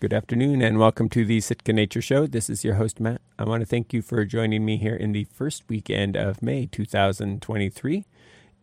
Good afternoon and welcome to the Sitka Nature Show. This is your host, Matt. I want to thank you for joining me here in the first weekend of May 2023.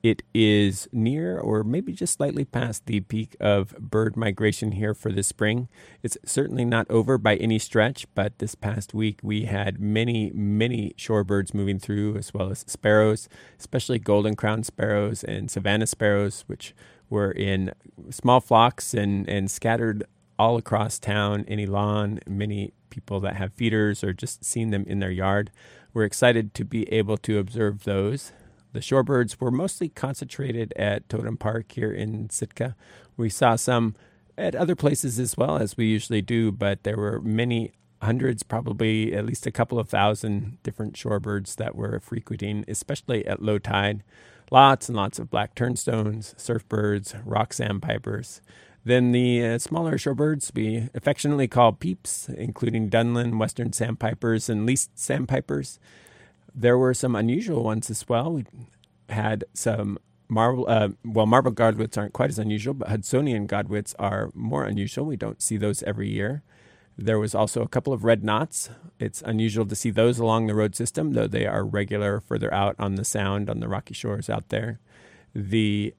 It is near or maybe just slightly past the peak of bird migration here for the spring. It's certainly not over by any stretch, but this past week we had many, many shorebirds moving through, as well as sparrows, especially golden crowned sparrows and savannah sparrows, which were in small flocks and, and scattered all across town, any lawn, many people that have feeders or just seen them in their yard. We're excited to be able to observe those. The shorebirds were mostly concentrated at Totem Park here in Sitka. We saw some at other places as well, as we usually do, but there were many hundreds, probably at least a couple of thousand different shorebirds that were frequenting, especially at low tide. Lots and lots of black turnstones, surfbirds, rock sandpipers. Then the uh, smaller shorebirds we affectionately call peeps, including Dunlin, western sandpipers, and least sandpipers there were some unusual ones as well. We had some marble, uh, well, marble godwits aren't quite as unusual, but Hudsonian godwits are more unusual. We don't see those every year. There was also a couple of red knots. It's unusual to see those along the road system, though they are regular further out on the sound on the rocky shores out there. The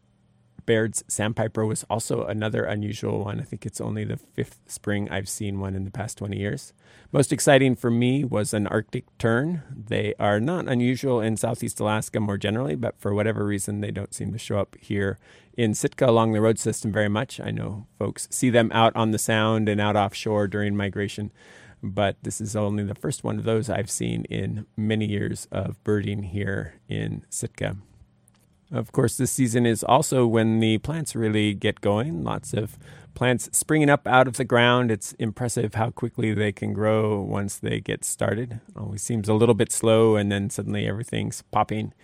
Baird's sandpiper was also another unusual one. I think it's only the fifth spring I've seen one in the past 20 years. Most exciting for me was an Arctic tern. They are not unusual in Southeast Alaska more generally, but for whatever reason, they don't seem to show up here in Sitka along the road system very much. I know folks see them out on the Sound and out offshore during migration, but this is only the first one of those I've seen in many years of birding here in Sitka. Of course, this season is also when the plants really get going. Lots of plants springing up out of the ground. It's impressive how quickly they can grow once they get started. Always seems a little bit slow, and then suddenly everything's popping.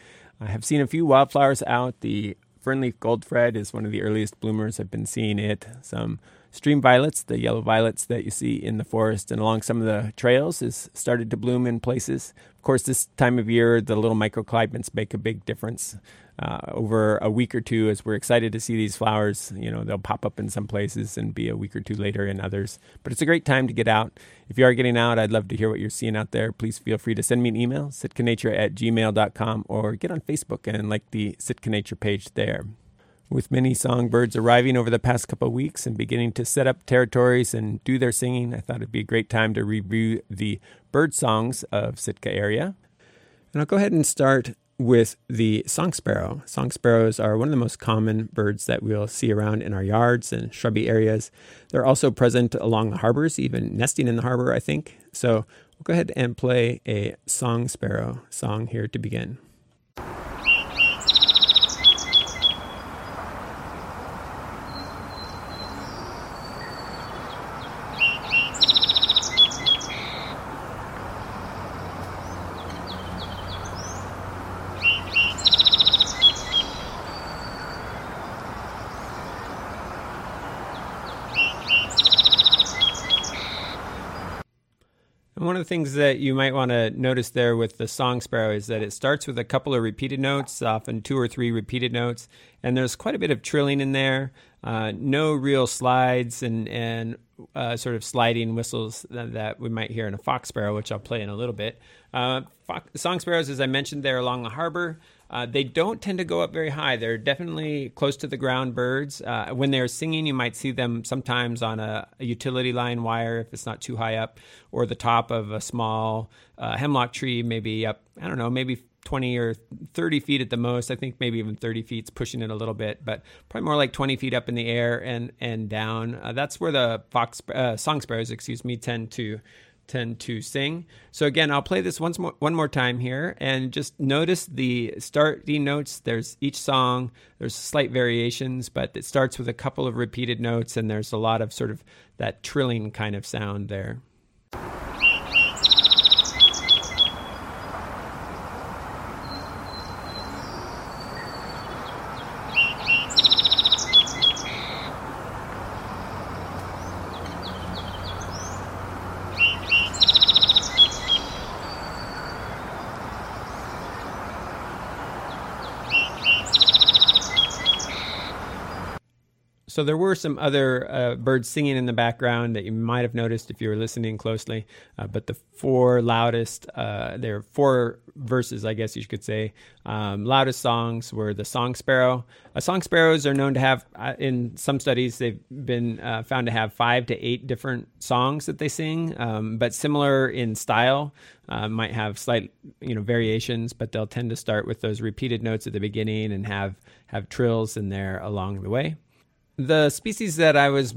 I have seen a few wildflowers out. The fernleaf goldthread is one of the earliest bloomers. I've been seeing it. Some stream violets, the yellow violets that you see in the forest and along some of the trails, is started to bloom in places. Of course, this time of year, the little microclimates make a big difference uh, over a week or two as we're excited to see these flowers. You know, they'll pop up in some places and be a week or two later in others. But it's a great time to get out. If you are getting out, I'd love to hear what you're seeing out there. Please feel free to send me an email, sitkanature at gmail.com, or get on Facebook and like the Sitka Nature page there. With many songbirds arriving over the past couple of weeks and beginning to set up territories and do their singing, I thought it'd be a great time to review the bird songs of Sitka area. And I'll go ahead and start with the song sparrow. Song sparrows are one of the most common birds that we'll see around in our yards and shrubby areas. They're also present along the harbors, even nesting in the harbor, I think. So we'll go ahead and play a song sparrow song here to begin. One of the things that you might want to notice there with the song sparrow is that it starts with a couple of repeated notes, often two or three repeated notes, and there's quite a bit of trilling in there. Uh, no real slides and and uh, sort of sliding whistles that, that, we might hear in a fox sparrow, which I'll play in a little bit. Uh, fox, song sparrows, as I mentioned, they're along the harbor. Uh, they don't tend to go up very high. They're definitely close to the ground birds. Uh, when they're singing, you might see them sometimes on a, a, utility line wire if it's not too high up, or the top of a small uh, hemlock tree, maybe up, I don't know, maybe 20 or 30 feet at the most. I think maybe even 30 feet's pushing it a little bit, but probably more like 20 feet up in the air and, and down. Uh, that's where the fox, uh, song sparrows, excuse me, tend to tend to sing. So again, I'll play this once more, one more time here, and just notice the starting notes. There's each song. There's slight variations, but it starts with a couple of repeated notes, and there's a lot of sort of that trilling kind of sound there. So there were some other uh, birds singing in the background that you might have noticed if you were listening closely. Uh, but the four loudest, uh, there are four verses, I guess you could say, um, loudest songs were the song sparrow. Uh, song sparrows are known to have, uh, in some studies, they've been uh, found to have five to eight different songs that they sing, um, but similar in style. might have slight, you know, variations, but they'll tend to start with those repeated notes at the beginning and have have trills in there along the way the species that I was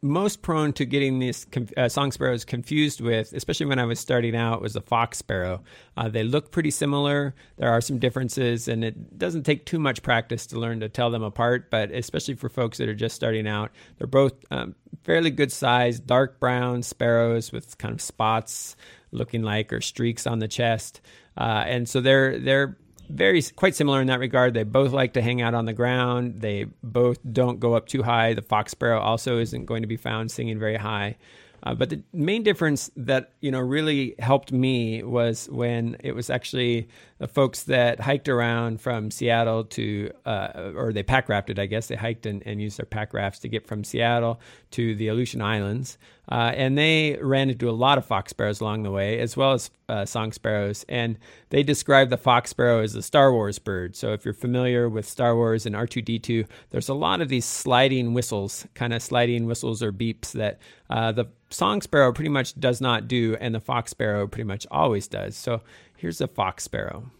most prone to getting these uh, song sparrows confused with, especially when I was starting out, was the fox sparrow. Uh, they look pretty similar. There are some differences, and it doesn't take too much practice to learn to tell them apart. But especially for folks that are just starting out, they're both um, fairly good size, dark brown sparrows with kind of spots looking like or streaks on the chest. Uh, and so they're they're very quite similar in that regard. They both like to hang out on the ground. They both don't go up too high. The fox sparrow also isn't going to be found singing very high. Uh, but the main difference that you know really helped me was when it was actually the folks that hiked around from Seattle to, uh, or they pack rafted, I guess. They hiked and, and, used their pack rafts to get from Seattle to the Aleutian Islands. Uh, and they ran into a lot of fox sparrows along the way, as well as uh, song sparrows. And they described the fox sparrow as a Star Wars bird. So if you're familiar with Star Wars and R2D2, there's a lot of these sliding whistles, kind of sliding whistles or beeps that uh, the song sparrow pretty much does not do, and the fox sparrow pretty much always does. So Here's a fox sparrow.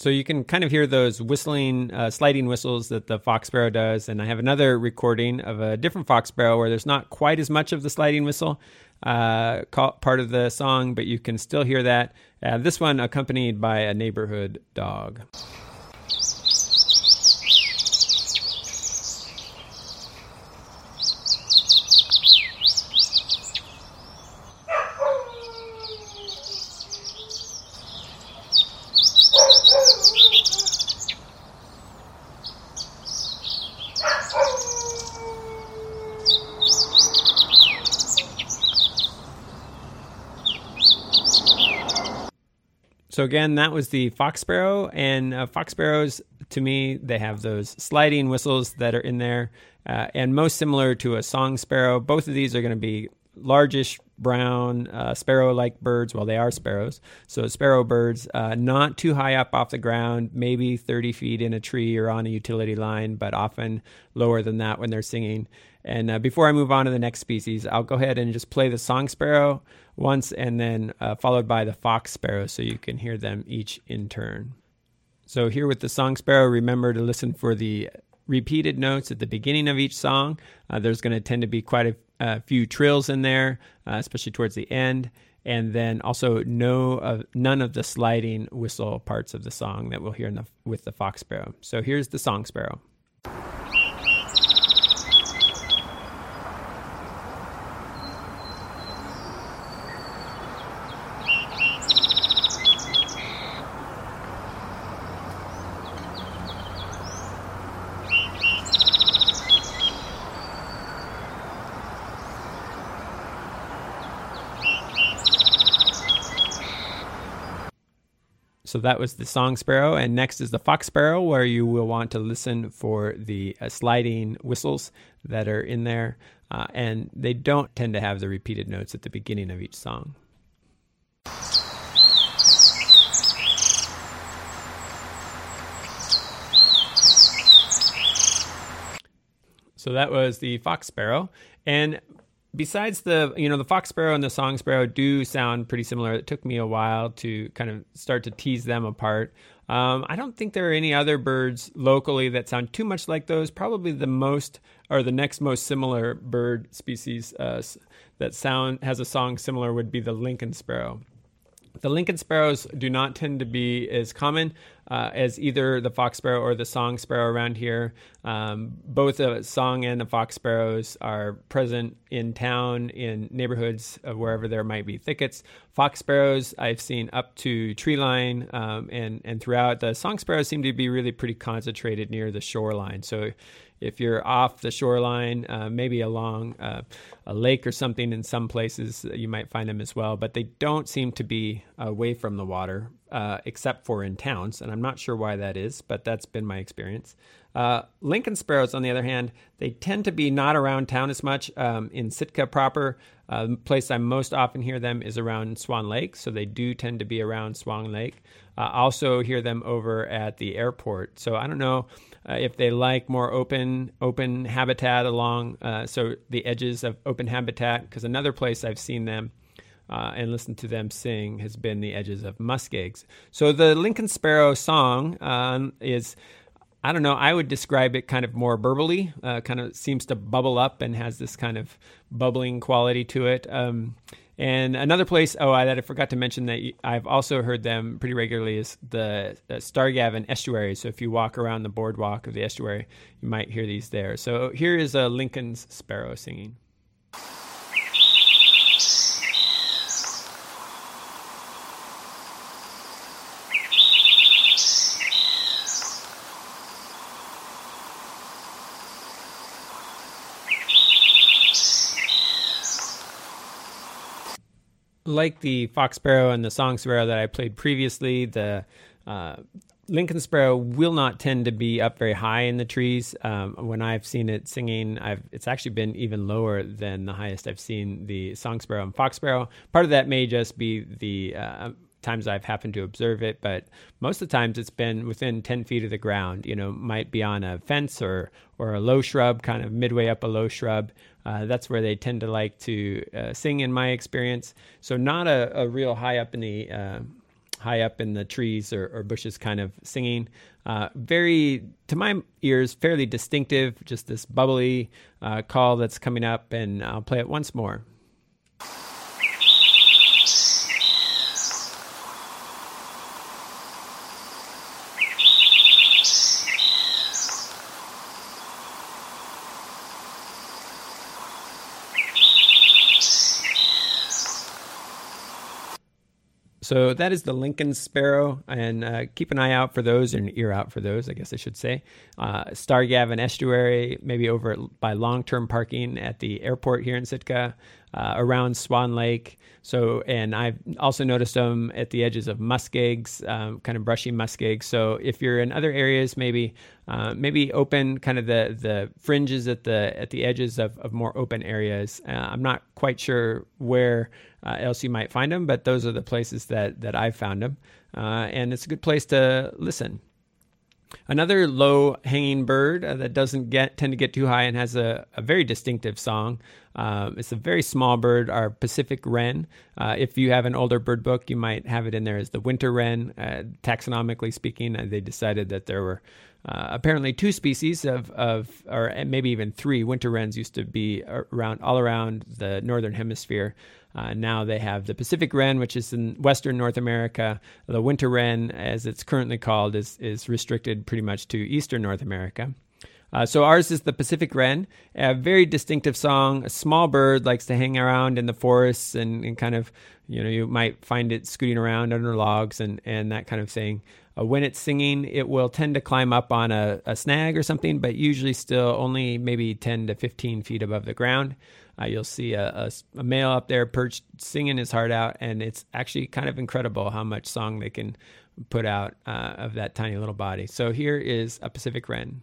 So you can kind of hear those whistling, uh, sliding whistles that the fox sparrow does. And I have another recording of a different fox sparrow where there's not quite as much of the sliding whistle uh, part of the song, but you can still hear that. Uh, this one accompanied by a neighborhood dog. So again, that was the fox sparrow, and uh, fox sparrows to me they have those sliding whistles that are in there, uh, and most similar to a song sparrow. Both of these are going to be largish brown uh, sparrow-like birds. Well, they are sparrows, so sparrow birds, uh, not too high up off the ground, maybe 30 feet in a tree or on a utility line, but often lower than that when they're singing. And uh, before I move on to the next species, I'll go ahead and just play the song sparrow once and then uh, followed by the fox sparrow so you can hear them each in turn. So, here with the song sparrow, remember to listen for the repeated notes at the beginning of each song. Uh, there's going to tend to be quite a, a few trills in there, uh, especially towards the end. And then also no, none of the sliding whistle parts of the song that we'll hear the, with the fox sparrow. So here's the song sparrow. So that was the song sparrow. And next is the fox sparrow, where you will want to listen for the uh, sliding whistles that are in there. Uh, and they don't tend to have the repeated notes at the beginning of each song. So that was the fox sparrow. And besides the you know the fox sparrow and the song sparrow do sound pretty similar. It took me a while to kind of start to tease them apart. Um, i don't think there are any other birds locally that sound too much like those. Probably the most or the next most similar bird species uh, that sound has a song similar would be the lincoln sparrow the Lincoln sparrows do not tend to be as common. uh, as either the fox sparrow or the song sparrow around here. Um, both the song and the fox sparrows are present in town, in neighborhoods wherever there might be thickets. Fox sparrows I've seen up to tree line um, and and throughout. The song sparrows seem to be really pretty concentrated near the shoreline. So if you're off the shoreline, uh, maybe along uh, a lake or something in some places, you might find them as well. But they don't seem to be away from the water, uh, except for in towns. And I'm not sure why that is, but that's been my experience. Uh, Lincoln sparrows, on the other hand, they tend to be not around town as much. Um, in Sitka proper, uh, the place I most often hear them is around Swan Lake, so they do tend to be around Swan Lake. Uh, also hear them over at the airport. So I don't know uh, if they like more open open habitat along uh, so the edges of open habitat. Because another place I've seen them. Uh, and listened to them sing has been the edges of muskegs. So the Lincoln Sparrow song um, is I don't know. I would describe it kind of more burbly. Uh, kind of seems to bubble up and has this kind of bubbling quality to it. Um, and another place, oh, I, that I forgot to mention that I've also heard them pretty regularly is the, the Starrigavan estuary. So if you walk around the boardwalk of the estuary, you might hear these there. So here is a Lincoln's sparrow singing. Like the fox sparrow and the song sparrow that I played previously, the uh, Lincoln sparrow will not tend to be up very high in the trees. Um, when I've seen it singing, I've, it's actually been even lower than the highest I've seen the song sparrow and fox sparrow. Part of that may just be the uh, times I've happened to observe it, but most of the times it's been within 10 feet of the ground. You know, might be on a fence or, or a low shrub, kind of midway up a low shrub. Uh, that's where they tend to like to uh, sing, in my experience. So not a, a real high up in the uh, high up in the trees or, or bushes kind of singing. Uh, very, to my ears, fairly distinctive. Just this bubbly uh, call that's coming up, and I'll play it once more. So that is the Lincoln Sparrow, and uh, keep an eye out for those, or an ear out for those, I guess I should say. Uh, Starrigavan Estuary, maybe over by long term parking at the airport here in Sitka, uh, around Swan Lake. So, and I've also noticed them at the edges of muskegs, um, kind of brushy muskegs. So, if you're in other areas, maybe uh, maybe open kind of the the fringes at the at the edges of, of more open areas. Uh, I'm not quite sure where uh, else you might find them, but those are the places that that I've found them, uh, and it's a good place to listen. Another low hanging bird uh, that doesn't get tend to get too high and has a, a very distinctive song. Uh, it's a very small bird, our Pacific wren. Uh, if you have an older bird book, you might have it in there as the winter wren. Uh, taxonomically speaking, uh, they decided that there were uh, apparently two species of, of, or maybe even three. Winter wrens used to be around all around the northern hemisphere. Uh, now they have the Pacific wren, which is in Western North America. The winter wren, as it's currently called, is is restricted pretty much to Eastern North America. Uh, so ours is the Pacific wren, a very distinctive song. A small bird likes to hang around in the forests and, and kind of, you know, you might find it scooting around under logs and, and that kind of thing. Uh, when it's singing, it will tend to climb up on a, a snag or something, but usually still only maybe 10 to 15 feet above the ground. Uh, you'll see a, a, a, male up there perched singing his heart out, and it's actually kind of incredible how much song they can put out uh, of that tiny little body. So here is a Pacific wren.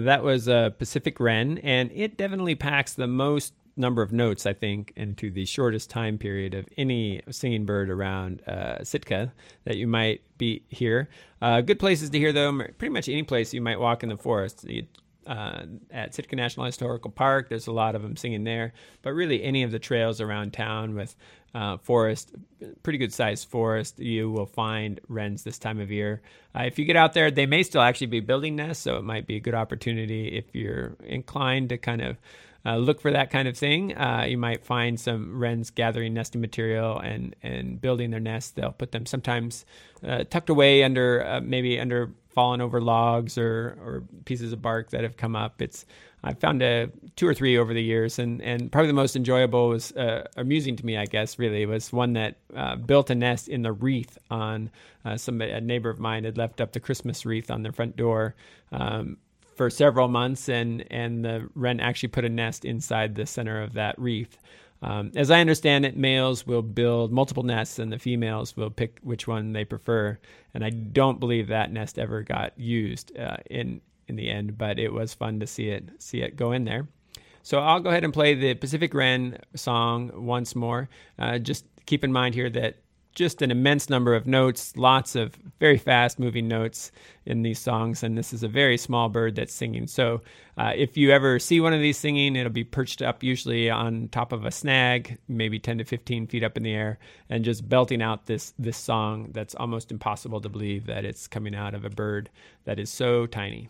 That was a Pacific Wren, and it definitely packs the most number of notes, I think, into the shortest time period of any singing bird around uh, Sitka that you might be here. Uh, good places to hear them, pretty much any place you might walk in the forest. You uh, at Sitka National Historical Park. There's a lot of them singing there, but really any of the trails around town with uh, forest, pretty good sized forest, you will find wrens this time of year. Uh, if you get out there, they may still actually be building nests, so it might be a good opportunity if you're inclined to kind of uh, look for that kind of thing. Uh, you might find some wrens gathering nesting material and and building their nests. They'll put them sometimes uh, tucked away under uh, maybe under fallen over logs or or pieces of bark that have come up. It's I've found a two or three over the years, and and probably the most enjoyable was uh, amusing to me, I guess. Really, was one that uh, built a nest in the wreath on some a neighbor of mine had left up the Christmas wreath on their front door. Um, for several months, and and the wren actually put a nest inside the center of that wreath. Um, as I understand it, males will build multiple nests, and the females will pick which one they prefer. And I don't believe that nest ever got used uh, in in the end, but it was fun to see it see it go in there. So I'll go ahead and play the Pacific Wren song once more. Uh, just keep in mind here that just an immense number of notes, lots of very fast moving notes in these songs. And this is a very small bird that's singing. So uh, if you ever see one of these singing, it'll be perched up usually on top of a snag, maybe 10 to 15 feet up in the air, and just belting out this, this song that's almost impossible to believe that it's coming out of a bird that is so tiny.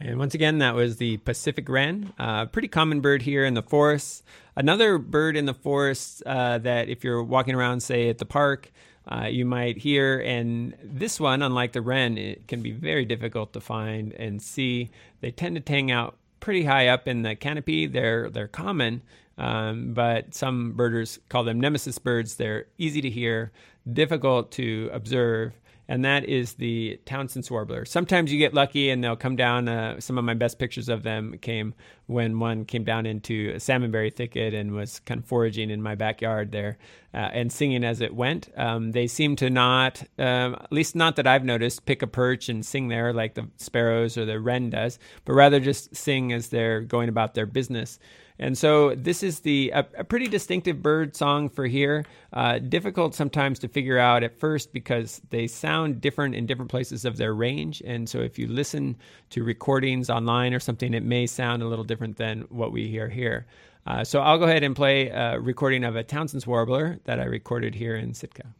And once again, that was the Pacific wren, a uh, pretty common bird here in the forests. Another bird in the forests uh, that, if you're walking around, say at the park, uh, you might hear. And this one, unlike the wren, it can be very difficult to find and see. They tend to hang out pretty high up in the canopy. They're they're common, um, but some birders call them nemesis birds. They're easy to hear, difficult to observe and that is the Townsend's warbler. Sometimes you get lucky and they'll come down. Uh, some of my best pictures of them came when one came down into a salmonberry thicket and was kind of foraging in my backyard there uh, and singing as it went. Um, they seem to not, um, at least not that I've noticed, pick a perch and sing there like the sparrows or the wren does, but rather just sing as they're going about their business. And so this is the a, a pretty distinctive bird song for here. Uh, difficult sometimes to figure out at first because they sound different in different places of their range. And so if you listen to recordings online or something, it may sound a little different than what we hear here. Uh, so I'll go ahead and play a recording of a Townsend's warbler that I recorded here in Sitka.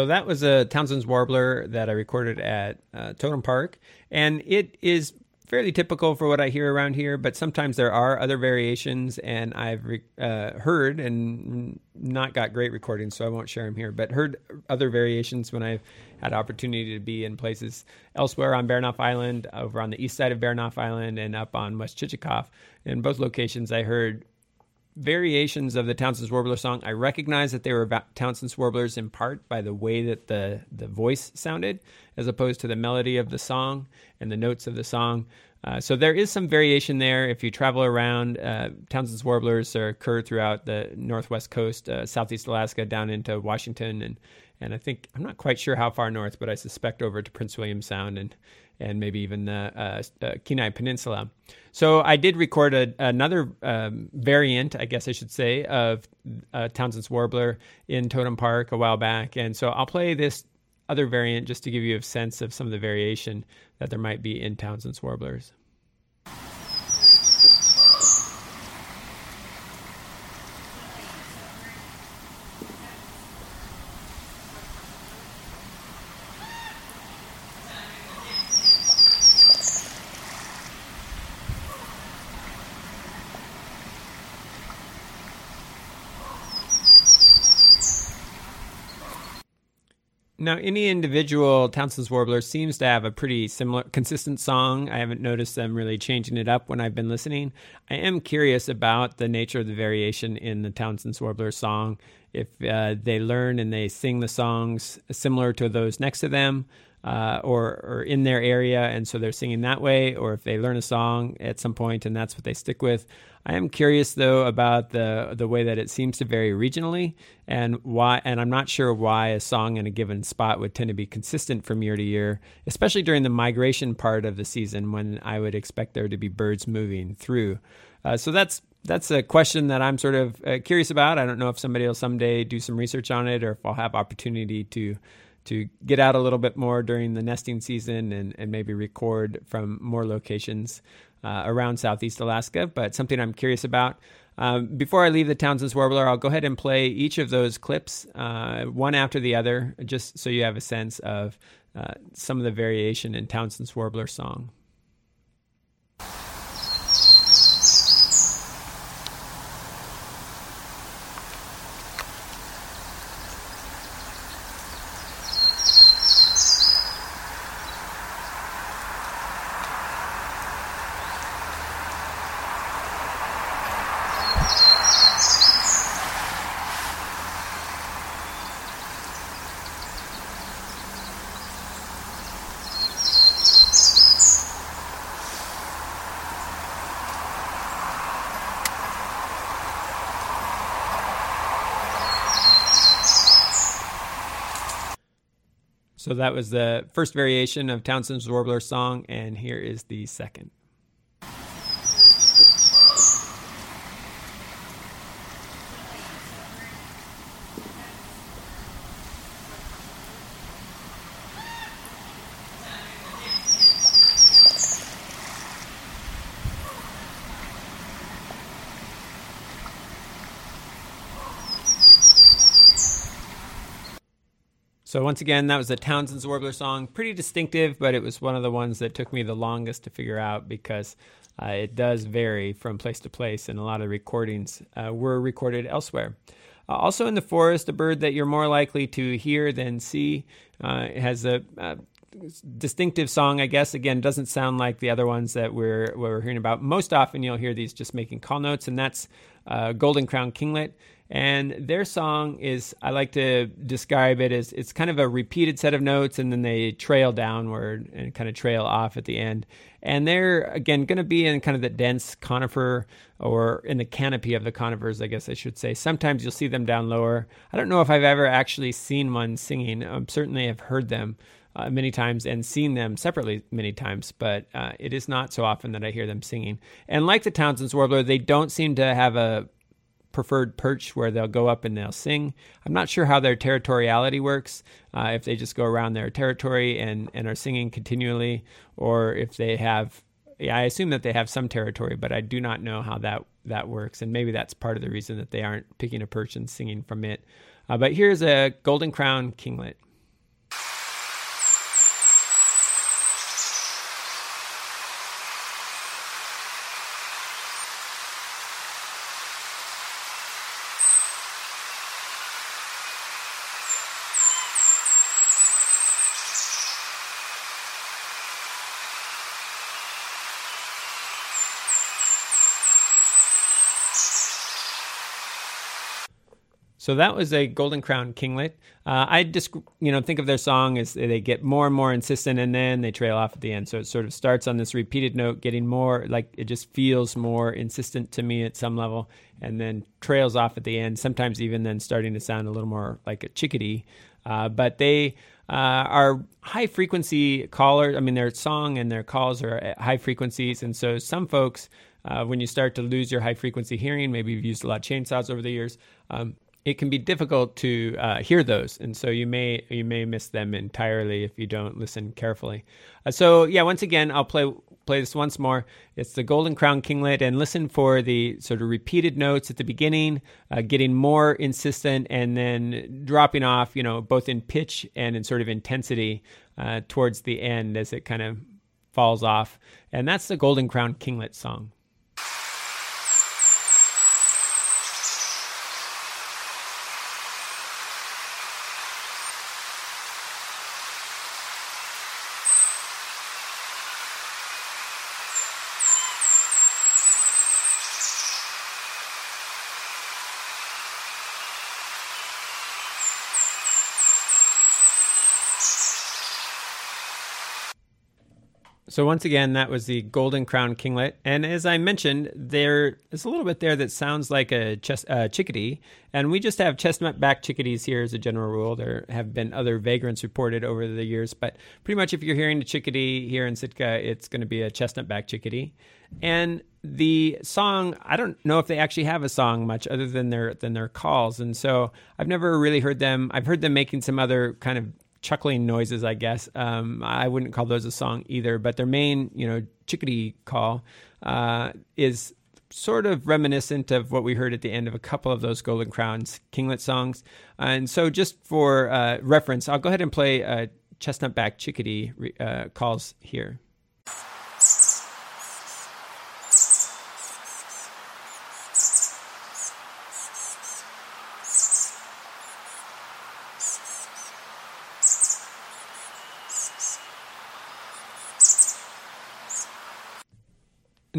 So that was a Townsend's warbler that I recorded at uh, Totem Park, and it is fairly typical for what I hear around here. But sometimes there are other variations, and I've re- uh, heard and not got great recordings, so I won't share them here. But heard other variations when I've had opportunity to be in places elsewhere on Baranof Island, over on the east side of Baranof Island, and up on West Chichagof. In both locations, I heard variations of the Townsend's Warbler song. I recognize that they were Townsend's Warblers in part by the way that the, the voice sounded, as opposed to the melody of the song and the notes of the song. Uh, so there is some variation there. If you travel around, uh, Townsend's warblers occur throughout the northwest coast, uh, southeast Alaska, down into Washington, and and I think I'm not quite sure how far north, but I suspect over to Prince William Sound and and maybe even the uh, uh, Kenai Peninsula. So I did record a, another um, variant, I guess I should say, of uh, Townsend's warbler in Totem Park a while back, and so I'll play this other variant just to give you a sense of some of the variation that there might be in Townsend's warblers. Now, any individual Townsend's warbler seems to have a pretty similar, consistent song. I haven't noticed them really changing it up when I've been listening. I am curious about the nature of the variation in the Townsend's warbler song. If uh, they learn and they sing the songs similar to those next to them, uh, or or in their area, and so they're singing that way, or if they learn a song at some point and that's what they stick with. I am curious though about the the way that it seems to vary regionally, and why. And I'm not sure why a song in a given spot would tend to be consistent from year to year, especially during the migration part of the season when I would expect there to be birds moving through. Uh, so that's that's a question that I'm sort of uh, curious about. I don't know if somebody will someday do some research on it, or if I'll have opportunity to to get out a little bit more during the nesting season and, and maybe record from more locations uh, around Southeast Alaska, but something I'm curious about. Um, before I leave the Townsend's Warbler, I'll go ahead and play each of those clips, uh, one after the other, just so you have a sense of uh, some of the variation in Townsend's Warbler song. So that was the first variation of Townsend's Warbler song, and here is the second. So once again, that was the Townsend's Warbler song. Pretty distinctive, but it was one of the ones that took me the longest to figure out because uh, it does vary from place to place, and a lot of recordings uh, were recorded elsewhere. Uh, also in the forest, a bird that you're more likely to hear than see. Uh, has a, a distinctive song, I guess. Again, doesn't sound like the other ones that we're we're hearing about. Most often, you'll hear these just making call notes, and that's uh, Golden Crown Kinglet. And their song is, I like to describe it as it's kind of a repeated set of notes and then they trail downward and kind of trail off at the end. And they're, again, going to be in kind of the dense conifer or in the canopy of the conifers, I guess I should say. Sometimes you'll see them down lower. I don't know if I've ever actually seen one singing. Um, certainly have heard them. Uh, many times and seen them separately many times, but uh, it is not so often that I hear them singing. And like the Townsend's warbler, they don't seem to have a preferred perch where they'll go up and they'll sing. I'm not sure how their territoriality works, uh, if they just go around their territory and, and are singing continually, or if they have, yeah, I assume that they have some territory, but I do not know how that, that works. And maybe that's part of the reason that they aren't picking a perch and singing from it. Uh, but here's a golden crown kinglet. So that was a Golden Crown Kinglet. Uh, I just, you know, think of their song as they get more and more insistent, and then they trail off at the end. So it sort of starts on this repeated note, getting more like it just feels more insistent to me at some level, and then trails off at the end. Sometimes even then starting to sound a little more like a chickadee. Uh, but they uh, are high frequency callers. I mean, their song and their calls are at high frequencies, and so some folks. Uh, when you start to lose your high frequency hearing, maybe you've used a lot of chainsaws over the years, um, it can be difficult to uh, hear those, and so you may you may miss them entirely if you don't listen carefully. Uh, so yeah, once again, I'll play play this once more. It's the Golden Crown Kinglet, and listen for the sort of repeated notes at the beginning, uh, getting more insistent, and then dropping off. You know, both in pitch and in sort of intensity uh, towards the end as it kind of falls off, and that's the Golden Crown Kinglet song. So once again, that was the Golden Crown Kinglet, and as I mentioned, there is a little bit there that sounds like a ches- uh, chickadee, and we just have chestnut back chickadees here as a general rule. There have been other vagrants reported over the years, but pretty much if you're hearing a chickadee here in Sitka, it's going to be a chestnut back chickadee. And the song, I don't know if they actually have a song much other than their than their calls, and so I've never really heard them. I've heard them making some other kind of chuckling noises, I guess. Um, I wouldn't call those a song either, but their main, you know, chickadee call uh, is sort of reminiscent of what we heard at the end of a couple of those Golden Crowns Kinglet songs. And so, just for uh, reference, I'll go ahead and play uh, Chestnut Back Chickadee uh, calls here.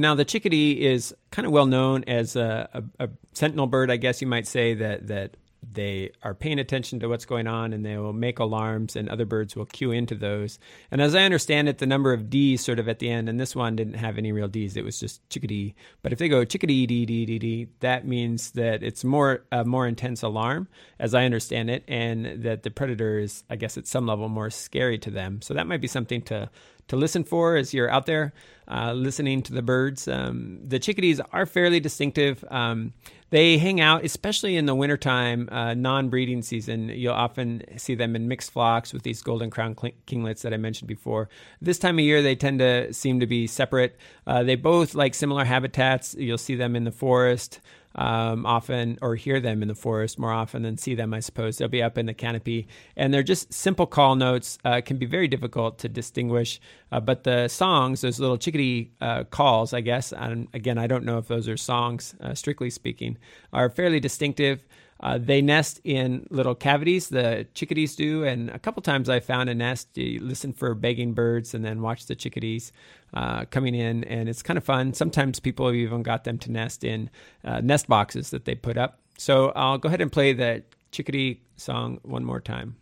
Now, the chickadee is kind of well known as a, a, a, sentinel bird, I guess you might say, that, that they are paying attention to what's going on and they will make alarms, and other birds will cue into those. And as I understand it, the number of D's sort of at the end, and this one didn't have any real D's, it was just chickadee. But if they go chickadee, dee, dee, dee, dee, that means that it's more a more intense alarm, as I understand it, and that the predator is, I guess, at some level more scary to them. So that might be something to to listen for as you're out there uh, listening to the birds. Um, the chickadees are fairly distinctive. Um, they hang out, especially in the wintertime, uh, non breeding season. You'll often see them in mixed flocks with these golden crown kinglets that I mentioned before. This time of year, they tend to seem to be separate. Uh, they both like similar habitats. You'll see them in the forest um, often or hear them in the forest more often than see them, I suppose. They'll be up in the canopy, and they're just simple call notes. Uh, can be very difficult to distinguish, uh, but the songs, those little chickadee uh, calls, I guess, and again, I don't know if those are songs, uh, strictly speaking, are fairly distinctive. Uh, they nest in little cavities, the chickadees do, and a couple times I found a nest. You listen for begging birds and then watch the chickadees uh, coming in, and it's kind of fun. Sometimes people have even got them to nest in uh, nest boxes that they put up. So I'll go ahead and play the chickadee song one more time.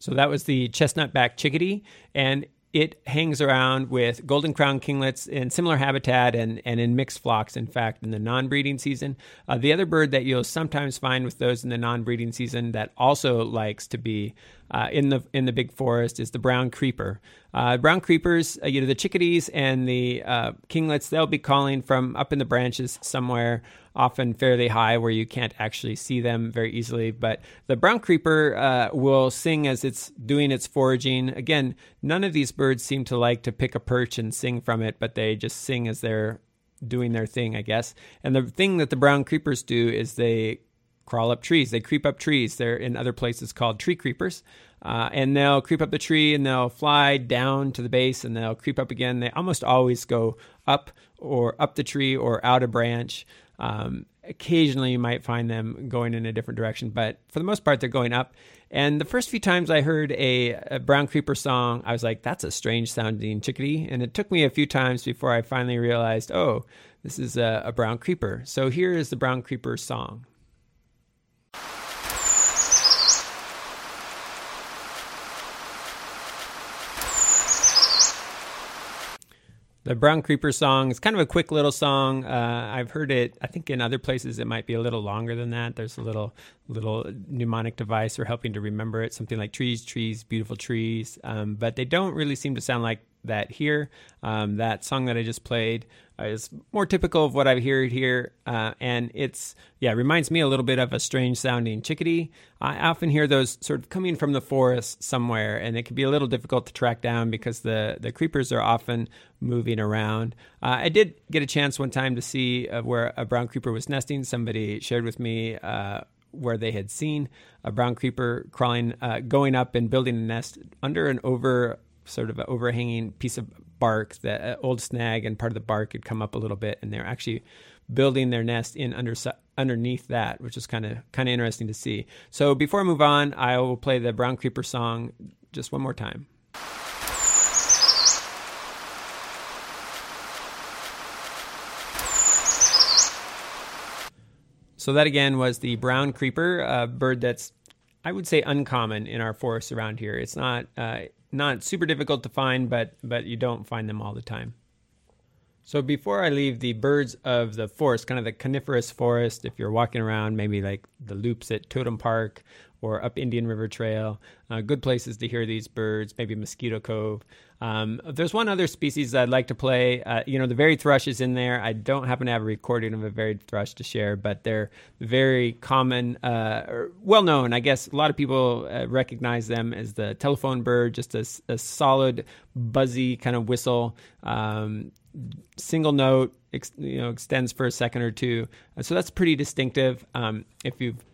So that was the chestnut back chickadee. And it hangs around with golden crown kinglets in similar habitat and, and in mixed flocks, in fact, in the non breeding season. Uh, the other bird that you'll sometimes find with those in the non breeding season that also likes to be uh, in the in the big forest is the brown creeper. Uh, brown creepers, uh, you know, the chickadees and the uh, kinglets, they'll be calling from up in the branches somewhere, often fairly high where you can't actually see them very easily. But the brown creeper uh, will sing as it's doing its foraging. Again, none of these birds seem to like to pick a perch and sing from it, but they just sing as they're doing their thing, I guess. And the thing that the brown creepers do is they crawl up trees. They creep up trees. They're in other places called tree creepers. Uh, and they'll creep up the tree and they'll fly down to the base and they'll creep up again. They almost always go up or up the tree or out a branch. Um, occasionally you might find them going in a different direction, but for the most part, they're going up. And the first few times I heard a, a, brown creeper song, I was like, that's a strange sounding chickadee. And it took me a few times before I finally realized, oh, this is a, a brown creeper. So here is the brown creeper song. The Brown Creeper song is kind of a quick little song. Uh, I've heard it. I think in other places it might be a little longer than that. There's a little little mnemonic device for helping to remember it. Something like trees, trees, beautiful trees. Um, but they don't really seem to sound like that here. Um, that song that I just played uh, is more typical of what I've heard here, uh, and it's yeah reminds me a little bit of a strange sounding chickadee. I often hear those sort of coming from the forest somewhere, and it can be a little difficult to track down because the the creepers are often moving around. Uh, I did get a chance one time to see uh, where a brown creeper was nesting. Somebody shared with me uh, where they had seen a brown creeper crawling, uh, going up and building a nest under an over sort of an overhanging piece of bark, the uh, old snag, and part of the bark had come up a little bit, and they're actually building their nest in under underneath that, which is kind of kind of interesting to see. So before I move on, I will play the brown creeper song just one more time. So that again was the brown creeper, a bird that's I would say uncommon in our forests around here. It's not uh, not super difficult to find, but but you don't find them all the time. So before I leave the birds of the forest, kind of the coniferous forest, if you're walking around, maybe like the loops at Totem Park or up Indian River Trail, uh, good places to hear these birds, maybe Mosquito Cove. Um, there's one other species I'd like to play. Uh, you know, the varied thrush is in there. I don't happen to have a recording of a varied thrush to share, but they're very common, uh, well known. I guess a lot of people uh, recognize them as the telephone bird, just a, a solid, buzzy kind of whistle. Um, single note ex, you know extends for a second or two uh, so that's pretty distinctive um, if you've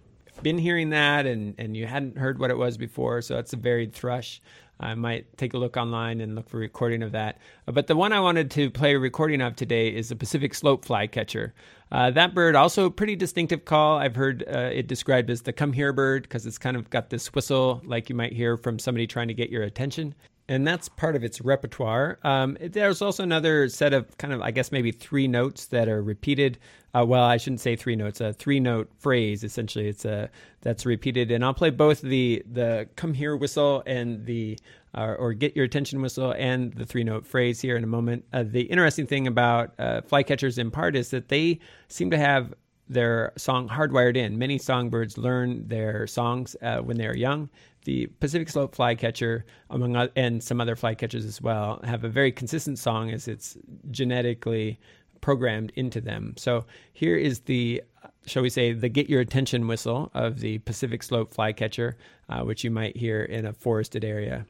been hearing that and and you hadn't heard what it was before so that's a varied thrush I might take a look online and look for a recording of that. Uh, but the one I wanted to play a recording of today is the Pacific Slope flycatcher. Uh, that bird also a pretty distinctive call. I've heard uh, it described as the come here bird because it's kind of got this whistle like you might hear from somebody trying to get your attention and that's part of its repertoire. Um, there's also another set of kind of, I guess, maybe three notes that are repeated. Uh, well, I shouldn't say three notes. A three-note phrase, essentially. It's a that's repeated, and I'll play both the the "come here" whistle and the uh, or "get your attention" whistle and the three-note phrase here in a moment. Uh, the interesting thing about uh, flycatchers in part is that they seem to have their song hardwired in. Many songbirds learn their songs uh, when they are young the Pacific Slope flycatcher, among and some other flycatchers as well, have a very consistent song as it's genetically programmed into them. So here is the, shall we say, the get your attention whistle of the Pacific Slope flycatcher, uh, which you might hear in a forested area.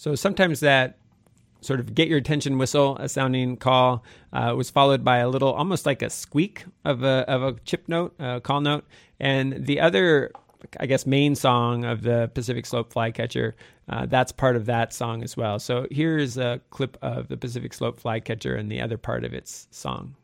So sometimes that sort of get your attention whistle, a sounding call, uh, was followed by a little, almost like a squeak of a of a chip note, a call note, and the other, I guess, main song of the Pacific Slope Flycatcher. Uh, that's part of that song as well. So here is a clip of the Pacific Slope Flycatcher and the other part of its song.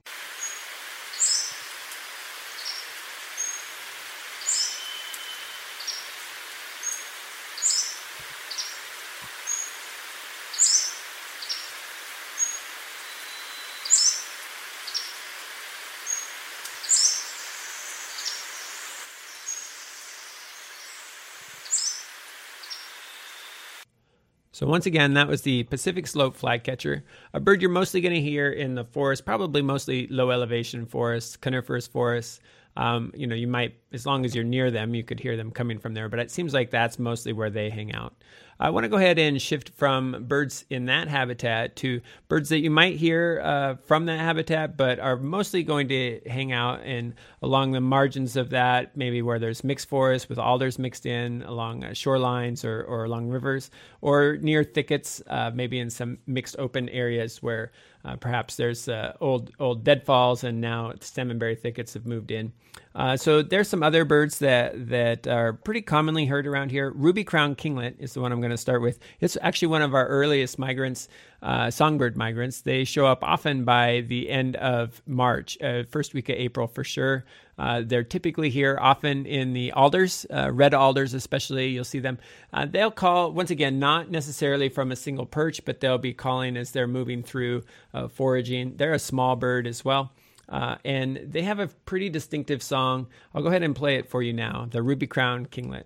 Once again, that was the Pacific Slope flycatcher, a bird you're mostly going to hear in the forest, probably mostly low elevation forests, coniferous forests. Um, you know, you might, as long as you're near them, you could hear them coming from there. But it seems like that's mostly where they hang out. I want to go ahead and shift from birds in that habitat to birds that you might hear uh, from that habitat, but are mostly going to hang out in along the margins of that, maybe where there's mixed forest with alders mixed in along uh, shorelines or, or along rivers, or near thickets, uh, maybe in some mixed open areas where uh, perhaps there's uh, old old deadfalls and now stem and berry thickets have moved in. Uh, so there's some other birds that that are pretty commonly heard around here. Ruby crown kinglet is the one I'm going to start with. It's actually one of our earliest migrants, uh, songbird migrants. They show up often by the end of March, uh, first week of April for sure. Uh, they're typically here often in the alders, uh, red alders especially. You'll see them. Uh, they'll call once again, not necessarily from a single perch, but they'll be calling as they're moving through foraging. They're a small bird as well. Uh, and they have a pretty distinctive song. I'll go ahead and play it for you now the Ruby Crown Kinglet.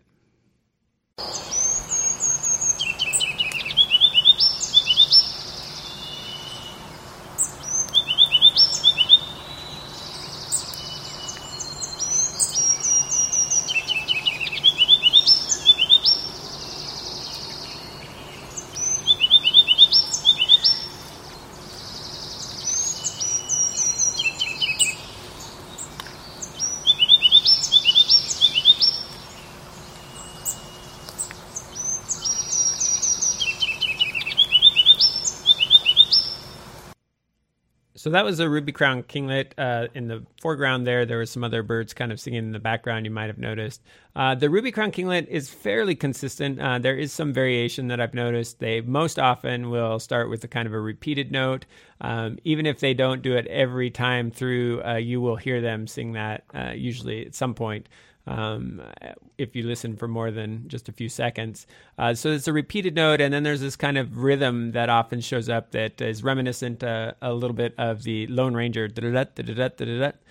So that was a ruby crown kinglet. Uh, in the foreground there, there were some other birds kind of singing in the background. You might have noticed. Uh, the ruby crown kinglet is fairly consistent. Uh, there is some variation that I've noticed. They most often will start with a kind of a repeated note. Um, even if they don't do it every time through, uh, you will hear them sing that uh, usually at some point um, if you listen for more than just a few seconds. Uh, so it's a repeated note, and then there's this kind of rhythm that often shows up that is reminiscent uh, a little bit of the Lone Ranger.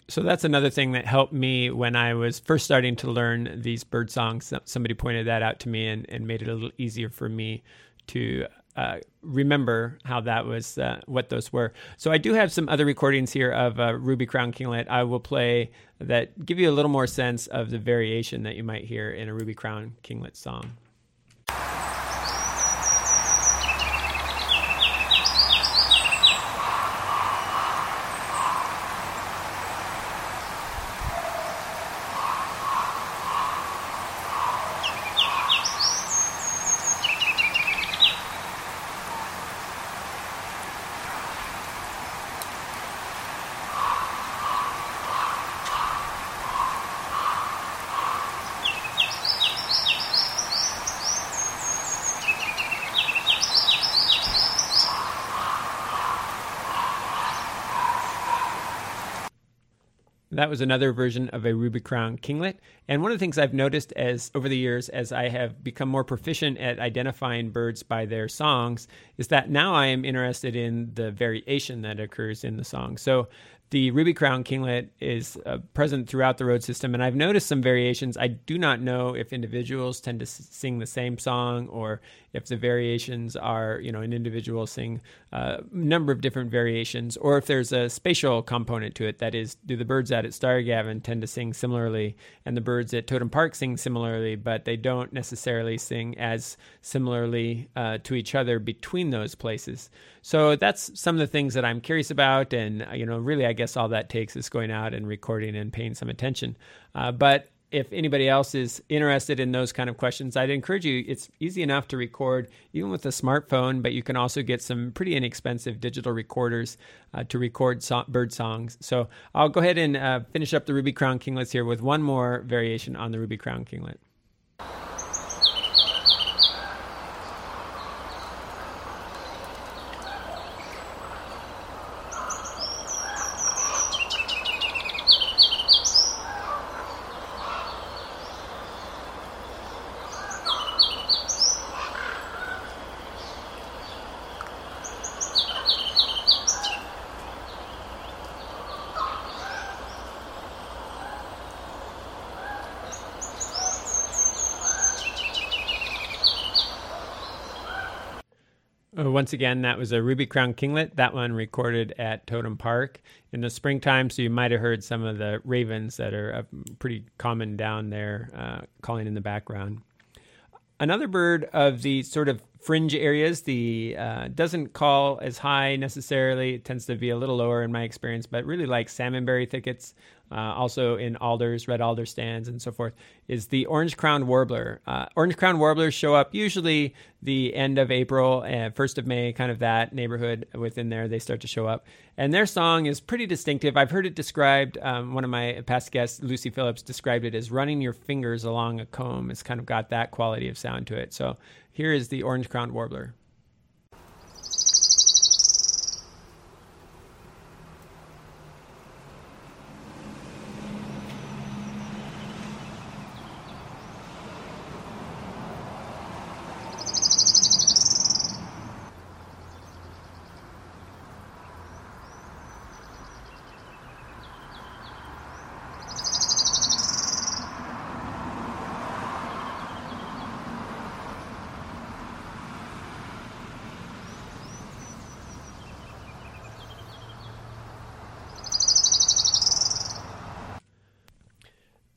So that's another thing that helped me when I was first starting to learn these bird songs. Somebody pointed that out to me and, and made it a little easier for me to uh, remember how that was uh, what those were. So I do have some other recordings here of uh, Ruby Crown Kinglet. I will play that give you a little more sense of the variation that you might hear in a Ruby Crown Kinglet song. That was another version of a ruby crown kinglet. And one of the things I've noticed as over the years, as I have become more proficient at identifying birds by their songs, is that now I am interested in the variation that occurs in the song. So the ruby crown kinglet is uh, present throughout the road system, and I've noticed some variations. I do not know if individuals tend to s- sing the same song or if the variations are, you know, an individual sing a number of different variations, or if there's a spatial component to it. That is, do the birds out at Starrigavan tend to sing similarly, and the birds at Totem Park sing similarly, but they don't necessarily sing as similarly uh, to each other between those places. So that's some of the things that I'm curious about, and you know, really, I guess all that takes is going out and recording and paying some attention. Uh, but if anybody else is interested in those kind of questions, I'd encourage you. It's easy enough to record even with a smartphone, but you can also get some pretty inexpensive digital recorders uh, to record so- bird songs. So I'll go ahead and uh, finish up the Ruby Crown Kinglets here with one more variation on the Ruby Crown Kinglet. Once again, that was a Ruby Crown Kinglet. That one recorded at Totem Park in the springtime. So you might have heard some of the ravens that are pretty common down there uh, calling in the background. another bird of the sort of fringe areas. The uh, doesn't call as high necessarily. It tends to be a little lower in my experience, but really like salmonberry thickets, uh, also in alders, red alder stands, and so forth, is the orange crowned warbler. Uh, orange crowned warblers show up usually the end of April and first of May, kind of that neighborhood within there. They start to show up, and their song is pretty distinctive. I've heard it described. Um, one of my past guests, Lucy Phillips, described it as running your fingers along a comb. It's kind of got that quality of sound to it. So here is the orange crowned warbler.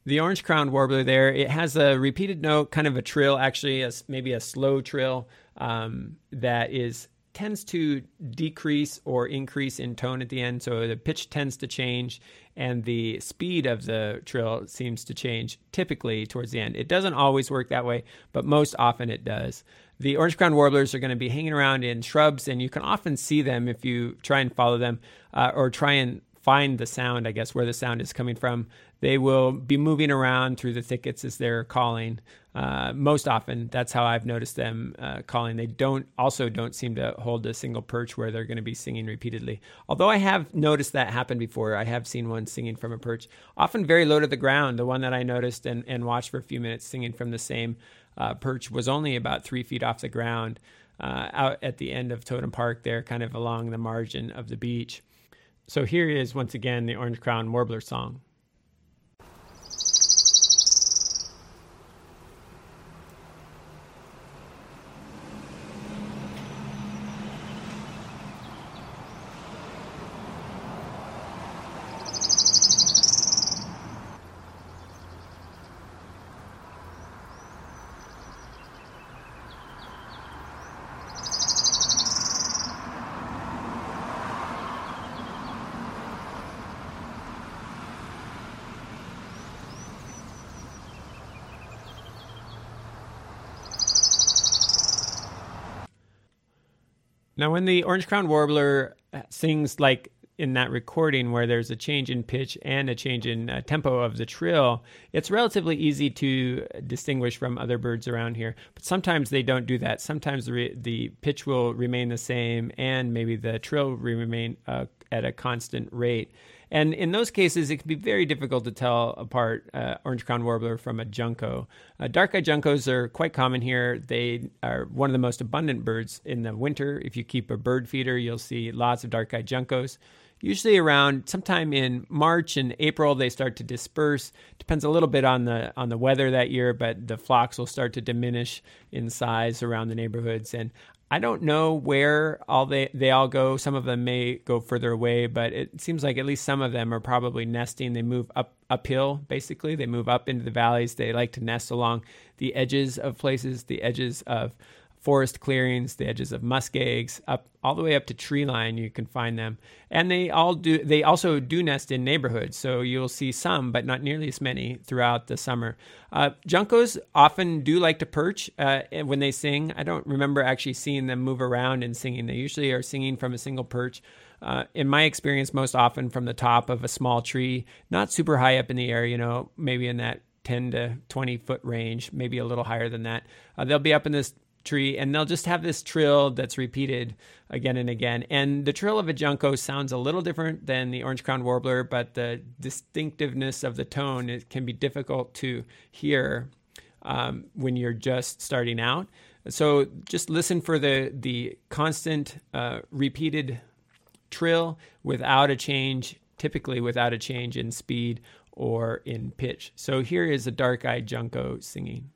The orange crowned warbler there it has a repeated note kind of a trill actually as maybe a slow trill um, that is tends to decrease or increase in tone at the end. So the pitch tends to change and the speed of the trill seems to change typically towards the end. It doesn't always work that way but most often it does. The orange crowned warblers are going to be hanging around in shrubs and you can often see them if you try and follow them uh, or try and find the sound, I guess, where the sound is coming from. They will be moving around through the thickets as they're calling. Uh, most often, that's how I've noticed them uh, calling. They don't also don't seem to hold a single perch where they're going to be singing repeatedly. Although I have noticed that happen before. I have seen one singing from a perch, often very low to the ground. The one that I noticed and, and watched for a few minutes singing from the same uh, perch was only about three feet off the ground. Uh, out at the end of Totem Park, there, kind of along the margin of the beach. So here is once again the Orange Crown Warbler song. Now, when the orange crowned warbler sings like in that recording where there's a change in pitch and a change in uh, tempo of the trill, it's relatively easy to distinguish from other birds around here. But sometimes they don't do that. Sometimes the, re- the pitch will remain the same and maybe the trill will remain uh, at a constant rate. And in those cases, it can be very difficult to tell apart uh, orange crown warbler from a junco. Uh, dark-eyed juncos are quite common here. They are one of the most abundant birds in the winter. If you keep a bird feeder, you'll see lots of dark-eyed juncos. Usually around sometime in March and April, they start to disperse. Depends a little bit on the on the weather that year, but the flocks will start to diminish in size around the neighborhoods. And I don't know where all they, they all go. Some of them may go further away, but it seems like at least some of them are probably nesting. They move up uphill, basically. They move up into the valleys. They like to nest along the edges of places, the edges of forest clearings, the edges of muskegs, up all the way up to tree line. You can find them, and they all do. They also do nest in neighborhoods, so you'll see some, but not nearly as many throughout the summer. Uh, juncos often do like to perch uh, when they sing. I don't remember actually seeing them move around and singing. They usually are singing from a single perch. Uh, in my experience, most often from the top of a small tree, not super high up in the air. You know, maybe in that 10 to 20 foot range, maybe a little higher than that. Uh, they'll be up in this tree and they'll just have this trill that's repeated again and again. And the trill of a junco sounds a little different than the orange crowned warbler but the distinctiveness of the tone it can be difficult to hear um, when you're just starting out. So just listen for the the constant uh, repeated trill without a change typically without a change in speed or in pitch. So here is a dark-eyed junco singing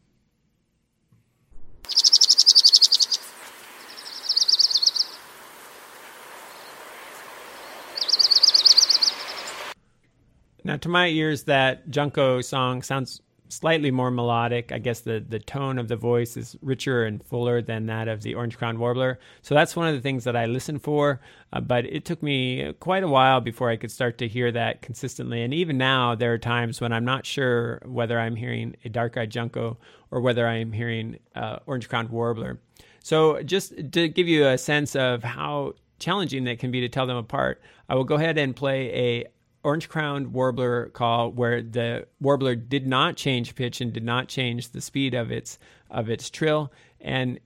Now, to my ears, that Junco song sounds slightly more melodic. I guess the, the tone of the voice is richer and fuller than that of the orange crowned warbler. So that's one of the things that I listen for. Uh, but it took me quite a while before I could start to hear that consistently. And even now, there are times when I'm not sure whether I'm hearing a dark eyed junco or whether I'm hearing uh, orange crowned warbler. So just to give you a sense of how challenging that can be to tell them apart, I will go ahead and play a orange crowned warbler call where the warbler did not change pitch and did not change the speed of its of its trill and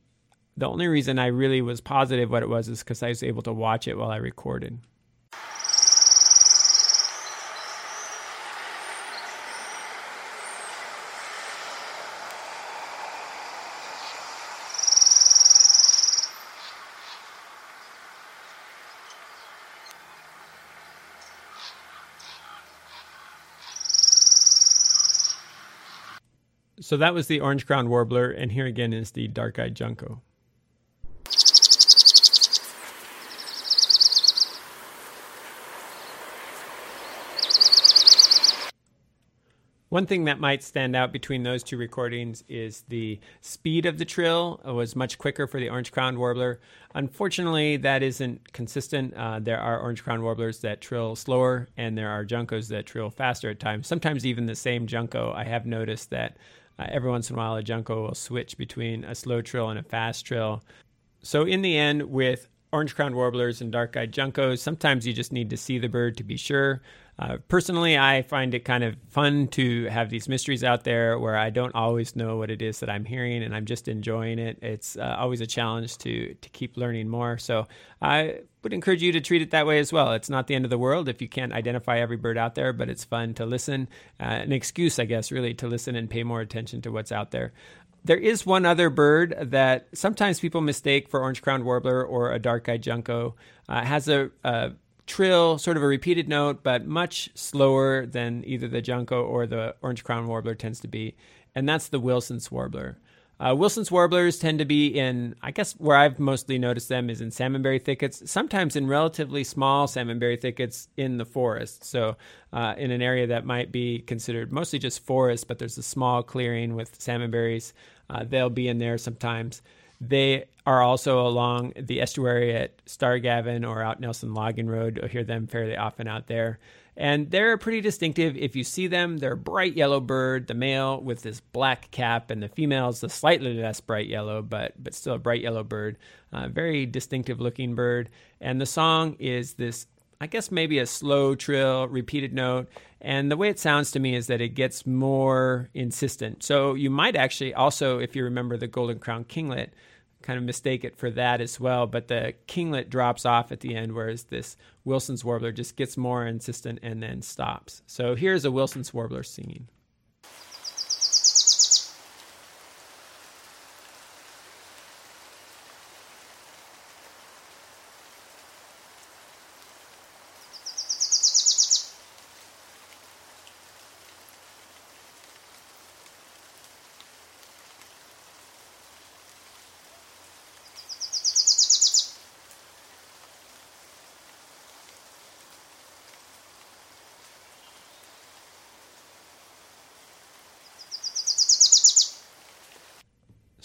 the only reason I really was positive what it was is because I was able to watch it while I recorded. So that was the orange crowned warbler, and here again is the dark eyed junco. One thing that might stand out between those two recordings is the speed of the trill it was much quicker for the orange crowned warbler. Unfortunately, that isn't consistent. Uh, there are orange crowned warblers that trill slower, and there are juncos that trill faster at times. Sometimes even the same junco. I have noticed that uh, every once in a while a junco will switch between a slow trill and a fast trill. So in the end, with orange crowned warblers and dark eyed juncos, sometimes you just need to see the bird to be sure. Uh, personally, I find it kind of fun to have these mysteries out there where I don't always know what it is that I'm hearing, and I'm just enjoying it. It's uh, always a challenge to to keep learning more. So I would encourage you to treat it that way as well. It's not the end of the world if you can't identify every bird out there, but it's fun to listen. Uh, an excuse, I guess, really to listen and pay more attention to what's out there. There is one other bird that sometimes people mistake for orange crowned warbler or a dark eyed junco. Uh, has a, a trill, sort of a repeated note, but much slower than either the junco or the orange crowned warbler tends to be, and that's the Wilson's warbler. Uh, Wilson's warblers tend to be in, I guess, where I've mostly noticed them is in salmonberry thickets, sometimes in relatively small salmonberry thickets in the forest. So, uh, in an area that might be considered mostly just forest, but there's a small clearing with salmonberries, uh, they'll be in there sometimes. They are also along the estuary at Starrigavan or out Nelson Logging Road. You'll hear them fairly often out there. And they're pretty distinctive. If you see them, they're a bright yellow bird, the male with this black cap, and the female's a slightly less bright yellow, but, but still a bright yellow bird. Uh, very distinctive looking bird. And the song is this, I guess, maybe a slow trill, repeated note. And the way it sounds to me is that it gets more insistent. So you might actually also, if you remember the Golden Crown Kinglet, kind of mistake it for that as well. But the kinglet drops off at the end, whereas this Wilson's warbler just gets more insistent and then stops. So here's a Wilson's warbler singing.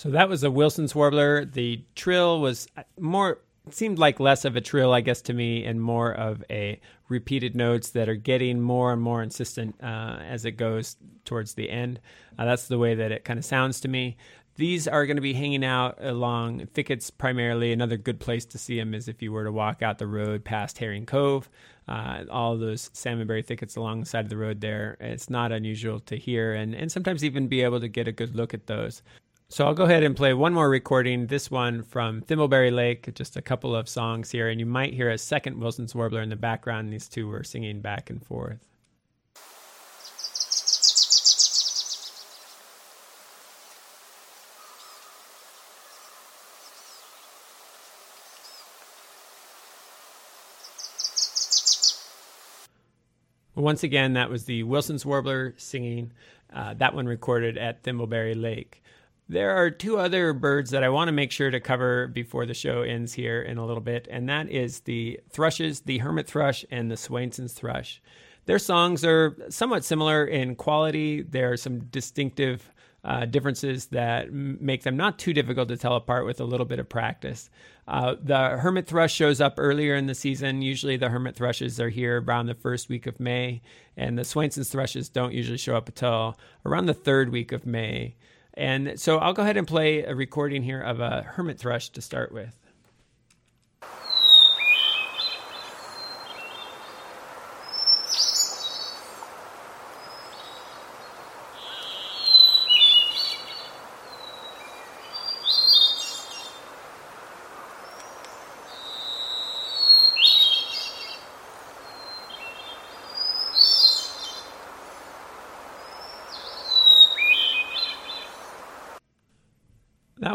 So that was a Wilson's warbler. The trill was more seemed like less of a trill, I guess, to me, and more of a repeated notes that are getting more and more insistent uh, as it goes towards the end. Uh, that's the way that it kind of sounds to me. These are going to be hanging out along thickets primarily. Another good place to see them is if you were to walk out the road past Herring Cove. Uh, all those salmonberry thickets along the side of the road there. It's not unusual to hear and, and sometimes even be able to get a good look at those. So I'll go ahead and play one more recording, this one from Thimbleberry Lake, just a couple of songs here, and you might hear a second Wilson's warbler in the background. These two were singing back and forth. Once again, that was the Wilson's Warbler singing. Uh, that one recorded at Thimbleberry Lake. There are two other birds that I want to make sure to cover before the show ends here in a little bit, and that is the thrushes, the hermit thrush and the Swainson's thrush. their songs are somewhat similar in quality. There are some distinctive uh, differences that make them not too difficult to tell apart with a little bit of practice. Uh, the hermit thrush shows up earlier in the season. Usually, the hermit thrushes are here around the first week of May, and the Swainson's thrushes don't usually show up until around the third week of May. And so, I'll go ahead and play a recording here of a hermit thrush to start with.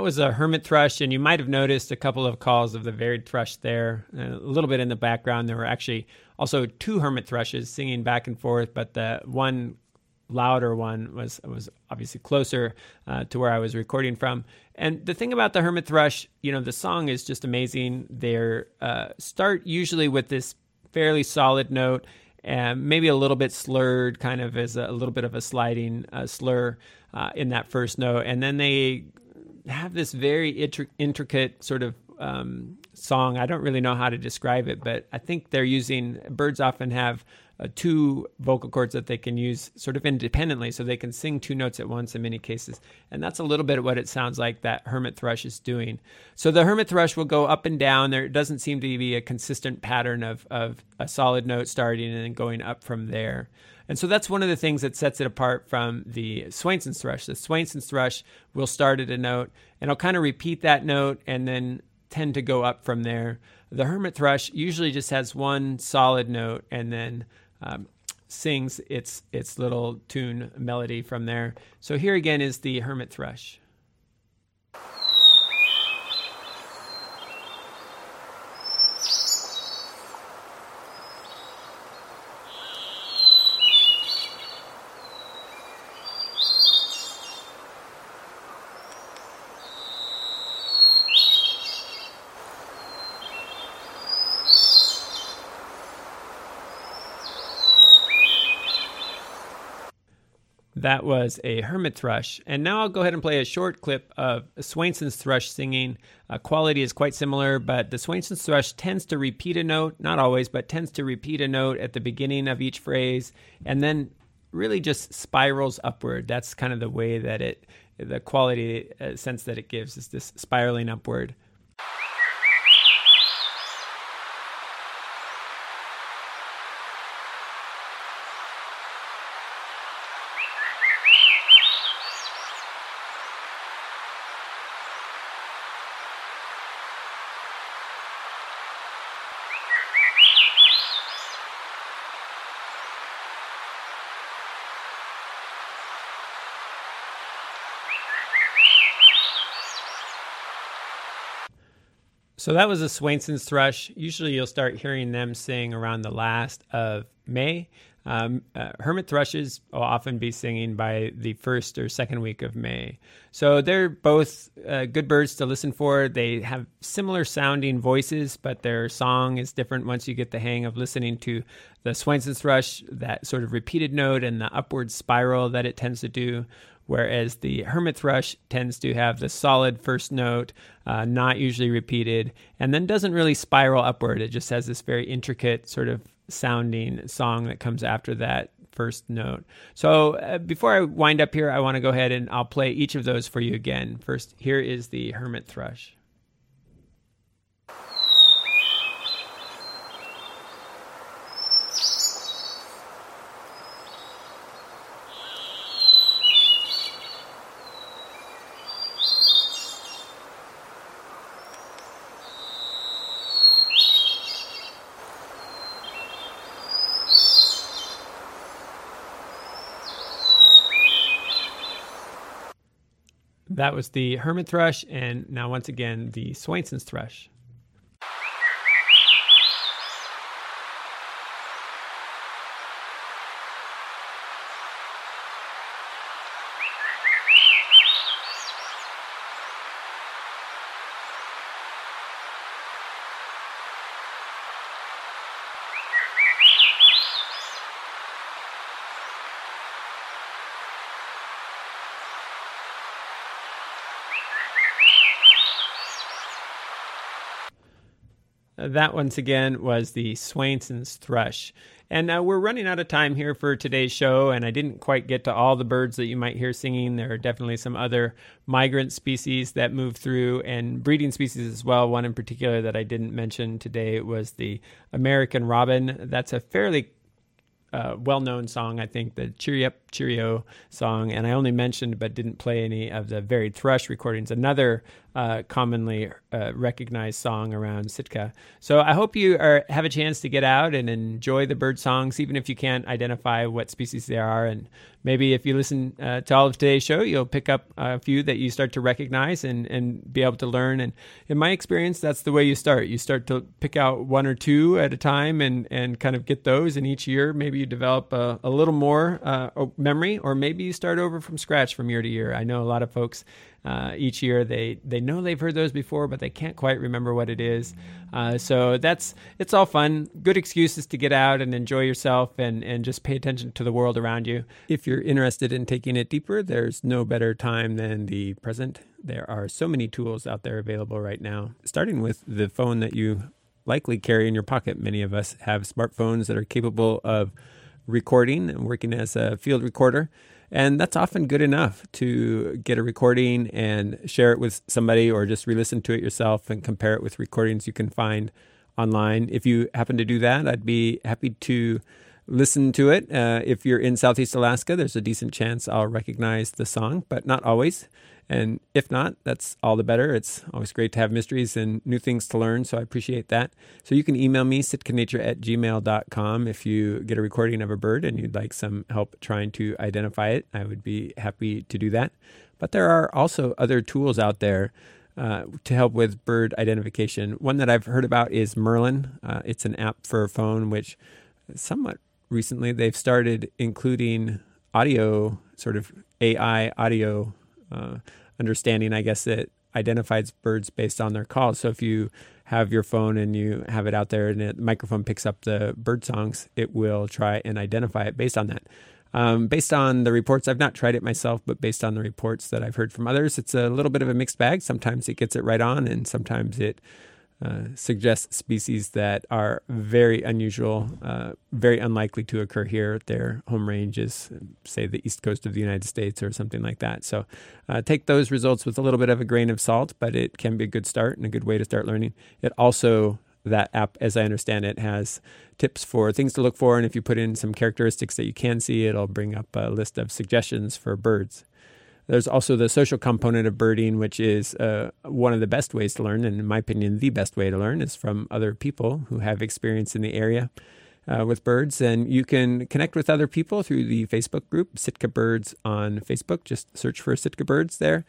That was a hermit thrush, and you might have noticed a couple of calls of the varied thrush there. A little bit in the background, there were actually also two hermit thrushes singing back and forth, but the one louder one was was obviously closer uh, to where I was recording from. And the thing about the hermit thrush, you know, the song is just amazing. They uh, start usually with this fairly solid note, and maybe a little bit slurred, kind of as a, a little bit of a sliding uh, slur uh, in that first note, and then they have this very intricate sort of um, song. I don't really know how to describe it, but I think they're using birds often have uh, two vocal cords that they can use sort of independently, so they can sing two notes at once in many cases. And that's a little bit of what it sounds like that hermit thrush is doing. So the hermit thrush will go up and down. There doesn't seem to be a consistent pattern of of a solid note starting and then going up from there. And so that's one of the things that sets it apart from the Swainson's thrush. The Swainson's thrush will start at a note and it'll kind of repeat that note and then tend to go up from there. The hermit thrush usually just has one solid note and then um, sings its its little tune melody from there. So here again is the hermit thrush. That was a hermit thrush. And now I'll go ahead and play a short clip of Swainson's thrush singing. Uh, quality is quite similar, but the Swainson's thrush tends to repeat a note, not always, but tends to repeat a note at the beginning of each phrase and then really just spirals upward. That's kind of the way that it, the quality uh, sense that it gives is this spiraling upward. So that was a Swainson's thrush. Usually you'll start hearing them sing around the last of May. Um, uh, hermit thrushes will often be singing by the first or second week of May. So they're both uh, good birds to listen for. They have similar sounding voices, but their song is different once you get the hang of listening to the Swainson's thrush, that sort of repeated note and the upward spiral that it tends to do whereas the hermit thrush tends to have the solid first note, uh, not usually repeated, and then doesn't really spiral upward. It just has this very intricate sort of sounding song that comes after that first note. So uh, before I wind up here, I want to go ahead and I'll play each of those for you again. First, here is the hermit thrush. That was the hermit thrush, and now once again the Swainson's thrush. That once again was the Swainson's thrush. And uh, we're running out of time here for today's show, and I didn't quite get to all the birds that you might hear singing. There are definitely some other migrant species that move through, and breeding species as well. One in particular that I didn't mention today was the American robin. That's a fairly uh, well-known song, I think, the "Cheery Up, Cheerio" song, and I only mentioned but didn't play any of the Varied Thrush recordings. Another uh, commonly uh, recognized song around Sitka. So I hope you are, have a chance to get out and enjoy the bird songs, even if you can't identify what species they are. And maybe if you listen uh, to all of today's show, you'll pick up a few that you start to recognize and, and be able to learn. And in my experience, that's the way you start. You start to pick out one or two at a time and, and kind of get those. And each year, maybe you develop a, a little more uh, memory, or maybe you start over from scratch from year to year. I know a lot of folks uh, each year. They they know they've heard those before, but they can't quite remember what it is. Uh, so that's it's all fun. Good excuses to get out and enjoy yourself and and just pay attention to the world around you. If you're interested in taking it deeper, there's no better time than the present. There are so many tools out there available right now, starting with the phone that you likely carry in your pocket. Many of us have smartphones that are capable of recording and working as a field recorder. And that's often good enough to get a recording and share it with somebody or just re listen to it yourself and compare it with recordings you can find online. If you happen to do that, I'd be happy to listen to it. Uh, if you're in Southeast Alaska, there's a decent chance I'll recognize the song, but not always. And if not, that's all the better. It's always great to have mysteries and new things to learn, so I appreciate that. So you can email me, sitkanature at gmail.com, if you get a recording of a bird and you'd like some help trying to identify it. I would be happy to do that. But there are also other tools out there uh, to help with bird identification. One that I've heard about is Merlin. Uh, it's an app for a phone, which somewhat recently they've started including audio, sort of AI audio uh, understanding, I guess, that identifies birds based on their calls. So if you have your phone and you have it out there and the microphone picks up the bird songs, it will try and identify it based on that. Um, based on the reports, I've not tried it myself, but based on the reports that I've heard from others, it's a little bit of a mixed bag. Sometimes it gets it right on, and sometimes it uh, suggests species that are very unusual, uh, very unlikely to occur here. Their home range is, say, the east coast of the United States or something like that. So uh, take those results with a little bit of a grain of salt, but it can be a good start and a good way to start learning. It also that app, as I understand it, has tips for things to look for. And if you put in some characteristics that you can see, it'll bring up a list of suggestions for birds. There's also the social component of birding, which is uh, one of the best ways to learn, and in my opinion, the best way to learn is from other people who have experience in the area uh, with birds. And you can connect with other people through the Facebook group Sitka Birds on Facebook. Just search for Sitka Birds there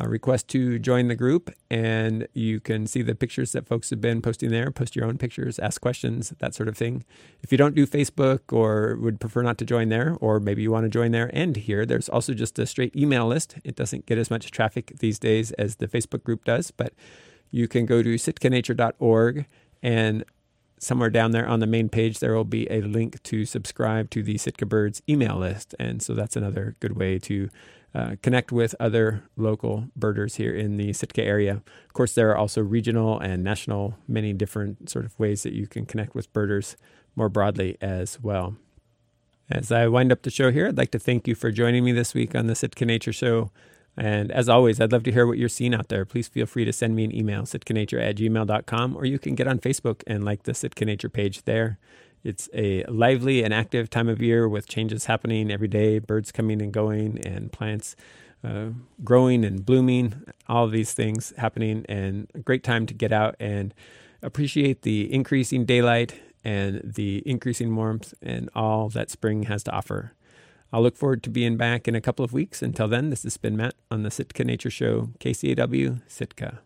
uh, request to join the group, and you can see the pictures that folks have been posting there. Post your own pictures, ask questions, that sort of thing. If you don't do Facebook or would prefer not to join there, or maybe you want to join there and here, there's also just a straight email list. It doesn't get as much traffic these days as the Facebook group does, but you can go to sitkanature.org and somewhere down there on the main page, there will be a link to subscribe to the Sitka Birds email list. And so that's another good way to uh, connect with other local birders here in the Sitka area. Of course, there are also regional and national, many different sort of ways that you can connect with birders more broadly as well. As I wind up the show here, I'd like to thank you for joining me this week on the Sitka Nature Show. And as always, I'd love to hear what you're seeing out there. Please feel free to send me an email, sitkanature at gmail.com, or you can get on Facebook and like the Sitka Nature page there. It's a lively and active time of year with changes happening every day, birds coming and going, and plants uh, growing and blooming, all of these things happening, and a great time to get out and appreciate the increasing daylight and the increasing warmth and all that spring has to offer. I'll look forward to being back in a couple of weeks. Until then, this has been Matt on the Sitka Nature Show, KCAW, Sitka.